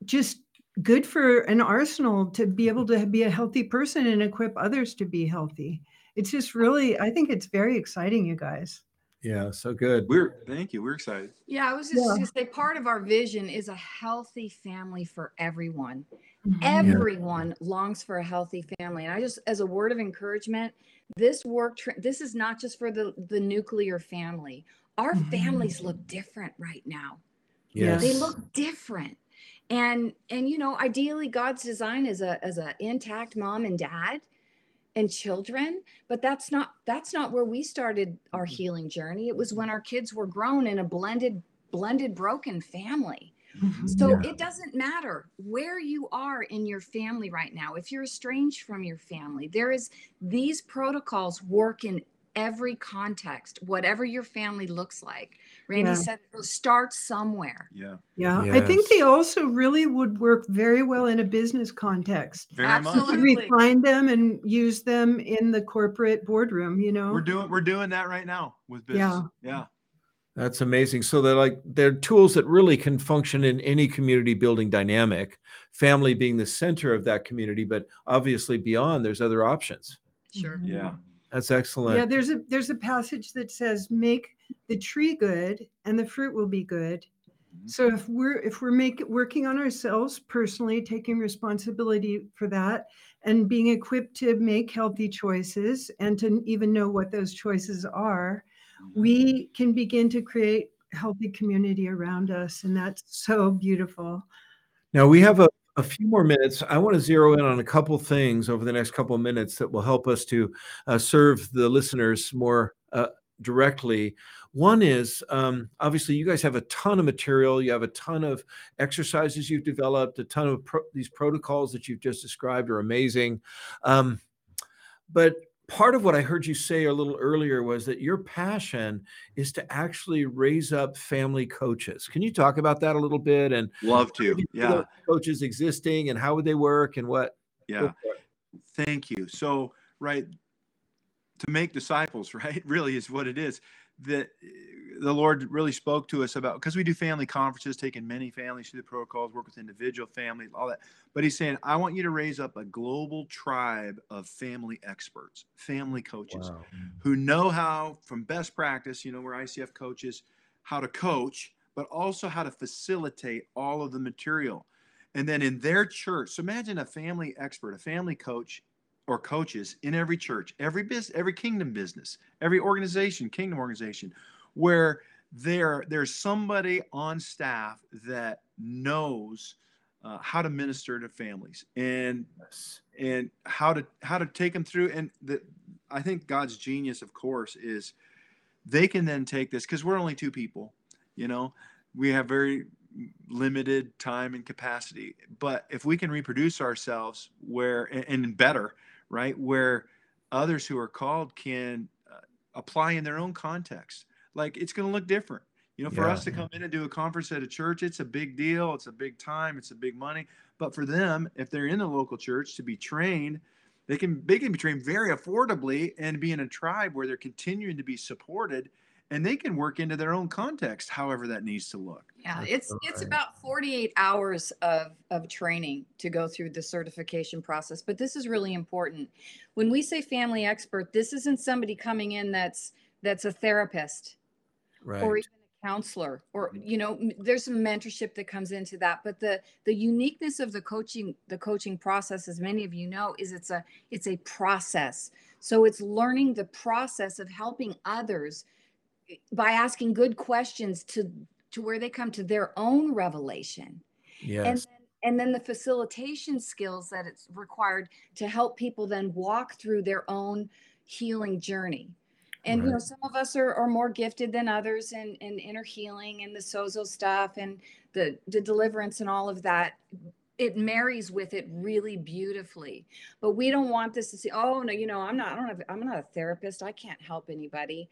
just good for an arsenal to be able to be a healthy person and equip others to be healthy it's just really i think it's very exciting you guys Yeah. So good. we're thank you we're excited Yeah, I was just Yeah. going to say part of our vision is a healthy family for everyone. Mhm. Everyone longs for a healthy family. And I just, as a word of encouragement, this work, tra- this is not just for the, the nuclear family. Our Mhm. families look different right now. Yes. They look different. And, and, you know, ideally God's design is a, as a intact mom and dad and children but that's not that's not where we started our healing journey it was when our kids were grown in a blended blended broken family. Mm-hmm. so Yeah. it doesn't matter where you are in your family right now if you're estranged from your family there is these protocols work in every context whatever your family looks like randy Yeah. said start somewhere yeah Yeah, I think they also really would work very well in a business context. very Absolutely. much Refine them and use them in the corporate boardroom, you know? we're doing we're doing that right now with business Yeah. yeah That's amazing. So they're like they're tools that really can function in any community building dynamic, family being the center of that community, but obviously beyond there's other options. sure yeah That's excellent. Yeah, there's a there's a passage that says make the tree good and the fruit will be good. Mhm. So if we're if we're making working on ourselves personally, taking responsibility for that and being equipped to make healthy choices and to even know what those choices are, Mm-hmm. We can begin to create healthy community around us and that's so beautiful Now we have a, a few more minutes. I want to zero in on a couple things over the next couple of minutes that will help us to uh, serve the listeners more uh, directly. One is um, obviously you guys have a ton of material, you have a ton of exercises you've developed, a ton of pro- these protocols that you've just described are amazing. Um, but part of what I heard you say a little earlier was that your passion is to actually raise up family coaches. Can you talk about that a little bit? And love to, yeah, coaches existing and how would they work and what? Yeah, thank you. So, right, to make disciples, right, really is what it is. That eh, the Lord really spoke to us about because we do family conferences, taking many families through the protocols, work with individual families, all that. But He's saying, I want you to raise up a global tribe of family experts, family coaches wow. who know how, from best practice, you know, we're ICF coaches, how to coach, but also how to facilitate all of the material. And then in their church, so imagine a family expert, a family coach or coaches in every church, every business, every kingdom business, every organization, kingdom organization where there there's somebody on staff that knows uh, how to minister to families and and how to how to take them through and the I think God's genius of course is they can then take this because we're only two people you know? We have very limited time and capacity but if we can reproduce ourselves where and, and better right where others who are called can uh, apply in their own context like it's going to look different. You know, for yeah. us to come in and do a conference at a church, it's a big deal. It's a big time. It's a big money. But for them, if they're in the local church to be trained, they can they can be trained very affordably and be in a tribe where they're continuing to be supported and they can work into their own context however that needs to look. Yeah it's it's about 48 hours of of training to go through the certification process but this is really important. When we say family expert this isn't somebody coming in that's that's a therapist right. or even a counselor or mm-hmm. you know there's some mentorship that comes into that but the the uniqueness of the coaching the coaching process as many of you know is it's a it's a process. So it's learning the process of helping others by asking good questions to to where they come to their own revelation. Yes. and then, and then the facilitation skills that it's required to help people then walk through their own healing journey. And right. you know some of us are, are more gifted than others in, in inner healing and the sozo stuff and the the deliverance and all of that. It marries with it really beautifully. But we don't want this to say oh no you know i'm not i don't have i'm not a therapist. I can't help anybody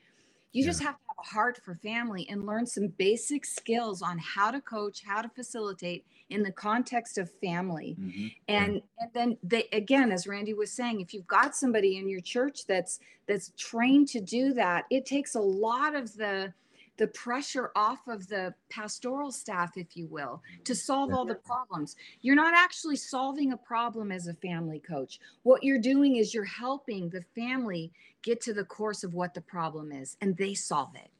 you yeah. just have to have a heart for family and learn some basic skills on how to coach how to facilitate in the context of family. Mm-hmm. and and then they again as randy was saying if you've got somebody in your church that's that's trained to do that it takes a lot of the the pressure off of the pastoral staff if you will to solve all the problems. You're not actually solving a problem as a family coach. What you're doing is you're helping the family get to the course of what the problem is and they solve it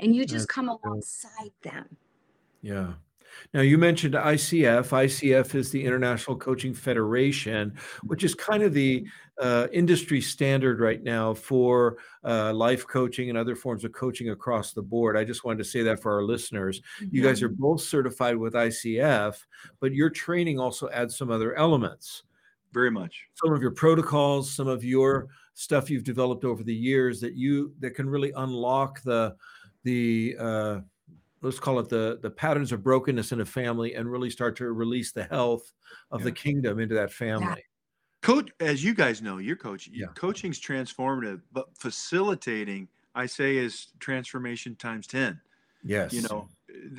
and you just come alongside them yeah now, you mentioned ICF. ICF is the International Coaching Federation, which is kind of the uh, industry standard right now for uh, life coaching and other forms of coaching across the board. I just wanted to say that for our listeners. You guys are both certified with ICF, but your training also adds some other elements. Very much. Some of your protocols, some of your stuff you've developed over the years that you that can really unlock the the uh, let's call it the the patterns of brokenness in a family and really start to release the health of yeah. the kingdom into that family. Yeah. Coach, as you guys know, your coach, yeah. coaching's transformative, but facilitating, I say, is transformation times 10. Yes. You know,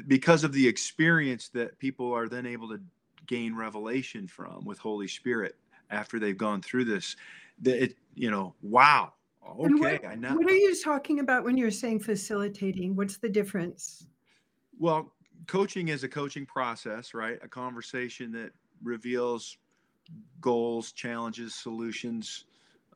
because of the experience that people are then able to gain revelation from with Holy Spirit after they've gone through this. That it, you know, wow. Okay, what, I know. What are you talking about when you're saying facilitating? What's the difference? Well, coaching is a coaching process, right? A conversation that reveals goals, challenges, solutions,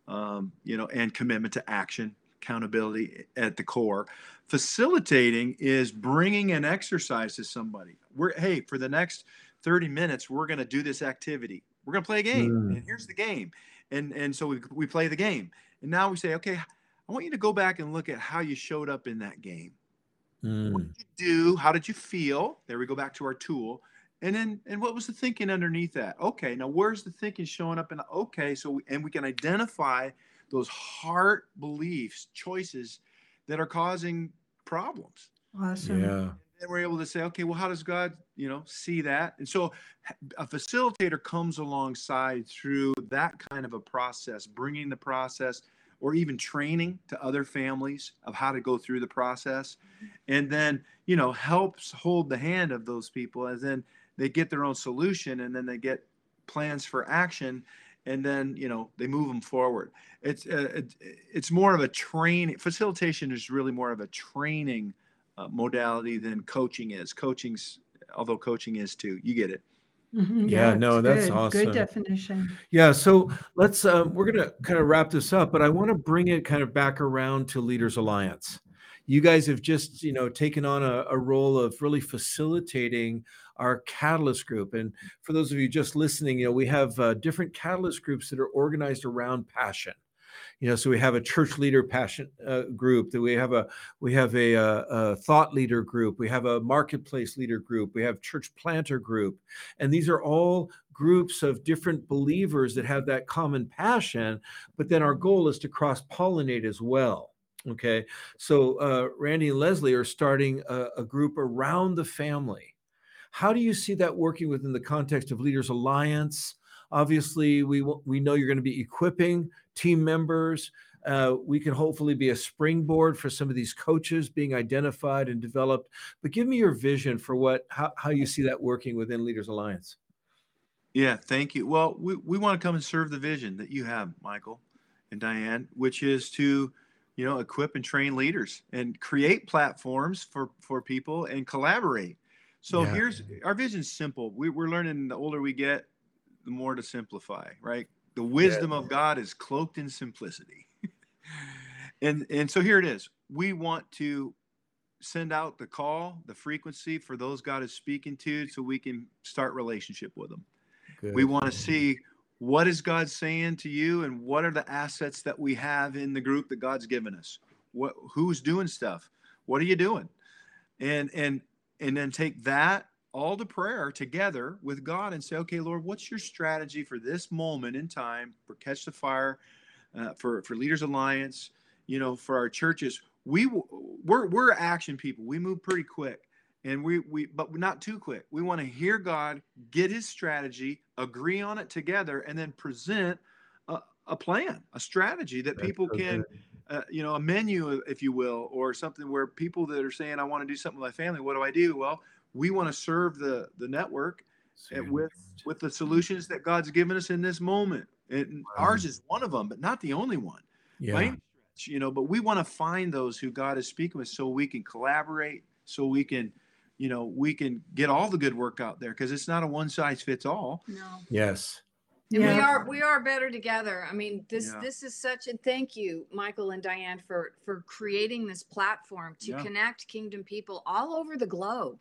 um, you know, and commitment to action, accountability at the core. Facilitating is bringing an exercise to somebody. We're hey, for the next 30 minutes, we're going to do this activity. We're going to play a game, mm. and here's the game, and and so we we play the game, and now we say, okay, I want you to go back and look at how you showed up in that game Mm. What did you do? How did you feel? There we go back to our tool. And then, and what was the thinking underneath that? Okay, now where's the thinking showing up? In the, okay, so and we can identify those heart beliefs, choices that are causing problems. Awesome. Yeah. And we're able to say, okay, well, how does God, you know, see that? And so a facilitator comes alongside through that kind of a process, bringing the process or even training to other families of how to go through the process. And then you know helps hold the hand of those people and then they get their own solution and then they get plans for action and then you know they move them forward. It's uh, it, it's more of a training facilitation is really more of a training uh, modality than coaching is. Coaching's although coaching is too you get it Mhm, Yeah, no, it's that's good. awesome. Good definition. Yeah, so let's um, we're gonna kind of wrap this up, but I want to bring it kind of back around to Leaders Alliance. You guys have just you know taken on a, a role of really facilitating our catalyst group, and for those of you just listening, you know we have uh, different catalyst groups that are organized around passion. You know, so we have a church leader passion uh, group. That we have a we have a, a, a thought leader group. We have a marketplace leader group. We have church planter group, and these are all groups of different believers that have that common passion. But then our goal is to cross pollinate as well. Okay, so uh, Randy and Lesli are starting a, a group around the family. How do you see that working within the context of Leaders Alliance? Obviously, we we know you're going to be equipping team members. Uh, we can hopefully be a springboard for some of these coaches being identified and developed. But give me your vision for what how, how you see that working within Leaders Alliance. Yeah, thank you. Well, we, we want to come and serve the vision that you have, Michael and Diane, which is to, you know, equip and train leaders and create platforms for for people and collaborate. So Yeah. here's our vision's simple. We, we're learning the older we get, the more to simplify, right? The wisdom of God is cloaked in simplicity. and and so here it is. We want to send out the call, the frequency for those God is speaking to so we can start relationship with them. We want to see what is God saying to you and what are the assets that we have in the group that God's given us. What who's doing stuff? What are you doing? And and and then take that all to prayer together with God and say, okay, Lord, what's your strategy for this moment in time for Catch the Fire, uh, for for Leaders Alliance, you know, for our churches? We we're we're action people. We move pretty quick and we we but not too quick we want to hear god get his strategy agree on it together and then present a, a plan a strategy that people can uh, you know a menu if you will or something where people that are saying i want to do something with my family what do i do well we want to serve the the network and with with the solutions that god's given us in this moment and Wow. ours is one of them but not the only one yeah. by any stretch, you know but we want to find those who god is speaking with so we can collaborate so we can you know we can get all the good work out there because it's not a one size fits all No. Yes. And we are we are better together. I mean, this Yeah. this is such a thank you, Michael and Diane, for for creating this platform to Yeah. connect kingdom people all over the globe.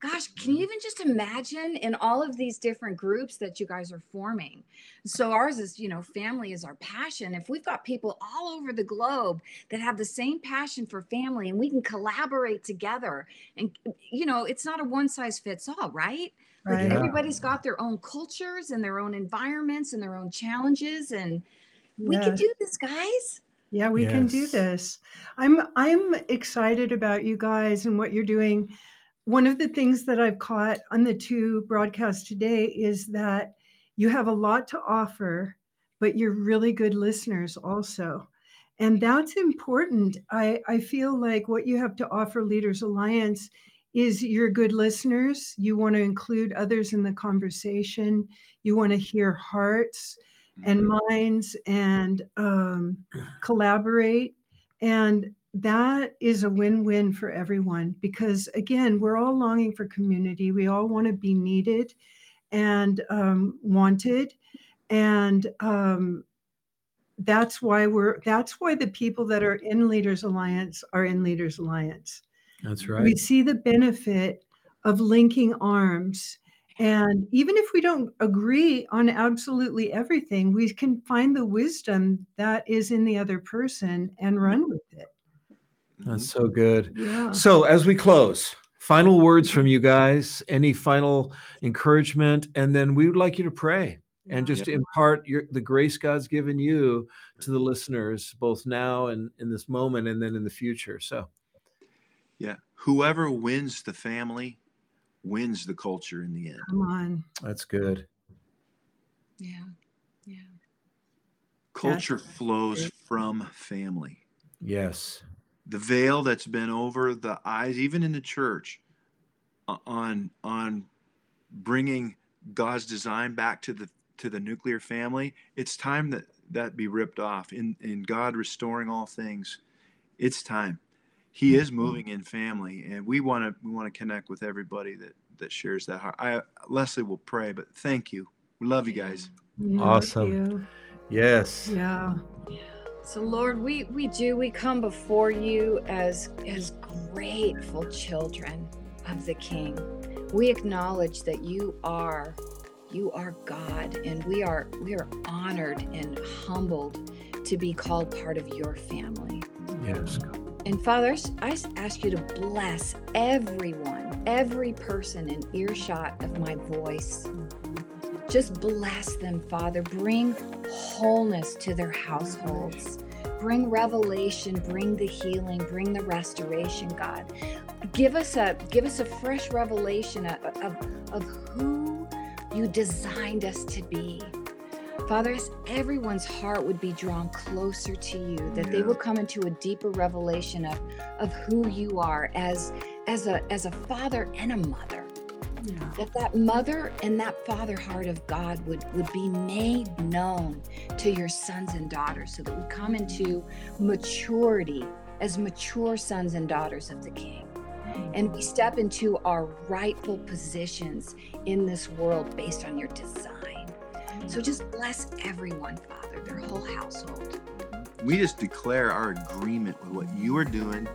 Gosh, can you even just imagine in all of these different groups that you guys are forming? So ours is, you know, family is our passion. If we've got people all over the globe that have the same passion for family and we can collaborate together and you know, it's not a one size fits all, right? Like Right. Yeah. everybody's got their own cultures and their own environments and their own challenges and we can do this guys Yeah, we can do this. I'm I'm excited about you guys and what you're doing. One of the things that I've caught on the two broadcasts today is that you have a lot to offer, but you're really good listeners also. And that's important. I, I feel like what you have to offer Leaders Alliance is you're good listeners. You want to include others in the conversation. You want to hear hearts and minds and um, collaborate. And that is a win win for everyone because, again, we're all longing for community. We all want to be needed and um, wanted. And um, that's why we're that's why the people that are in leaders alliance are in leaders alliance That's right. we see the benefit of linking arms. And even if we don't agree on absolutely everything, we can find the wisdom that is in the other person and run with it. Mm-hmm. That's so good. Yeah. So as we close, final words from you guys. Any final encouragement, and then we would like you to pray. and just Yeah. impart your the grace God's given you to the listeners, both now and in this moment, and then in the future. So, Yeah. Whoever wins the family wins the culture in the end. Come on. that's good. Yeah. Yeah. Culture That's flows good. from family. Yes. The veil that's been over the eyes, even in the church, uh, on on bringing God's design back to the to the nuclear family. It's time that that be ripped off. In in God restoring all things, it's time. He is moving in family, and we want to we want to connect with everybody that that shares that heart. I Lesli will pray, but thank you. We love you guys. Yeah, Awesome. you. Yes. Yeah. So Lord, we we do we come before you as as grateful children of the King. We acknowledge that you are you are God and we are we are honored and humbled to be called part of your family. Yes. And fathers, I ask you to bless everyone, every person in earshot of my voice. Just bless them, Father. Bring wholeness to their households. Bring revelation, bring the healing, bring the restoration, God. Give us a give us a fresh revelation of, of, of who you designed us to be. Father, as everyone's heart would be drawn closer to you, that they Yeah. would come into a deeper revelation of, of who you are as as a as a father and a mother. Yeah. That that mother and that father heart of God would would be made known to your sons and daughters, so that we come into maturity as mature sons and daughters of the King. And we step into our rightful positions in this world based on your design. So just bless everyone, Father, their whole household. We just declare our agreement with what you are doing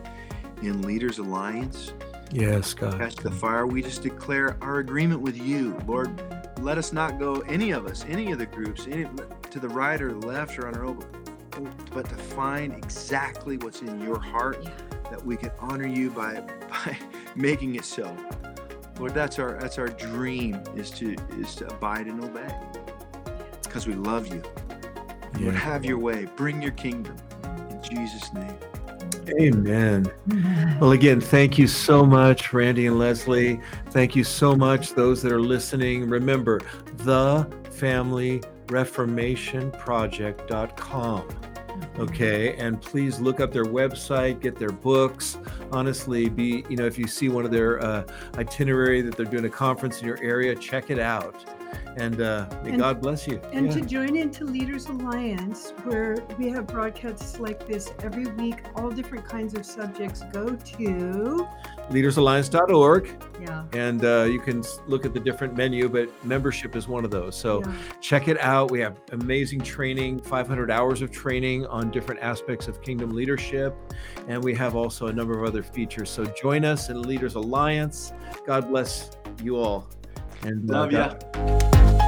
in Leaders Alliance. Yes, God. Catch the fire. We just declare our agreement with you, Lord. Let us not go any of us, any of the groups, any to the right or the left or on our own, but to find exactly what's in your heart Yeah. that we can honor you by by making it so. Lord, that's our that's our dream is to is to abide and obey because we love you. Lord, have your way. Bring your kingdom in Jesus' name. Amen. Well, again, thank you so much, Randy and Lesli. Thank you so much, those that are listening. Remember, the Family Reformation Project.com. Okay. And please look up their website, get their books. Honestly, be, you know, if you see one of their uh, itinerary that they're doing a conference in your area, check it out. And uh, may And- God bless you. And Yeah. to join into Leaders Alliance, where we have broadcasts like this every week, all different kinds of subjects, go to leadersalliance.org yeah. and uh, you can look at the different menu but membership is one of those so yeah. check it out we have amazing training 500 hours of training on different aspects of kingdom leadership and we have also a number of other features so join us in leaders alliance god bless you all uh, Love ya.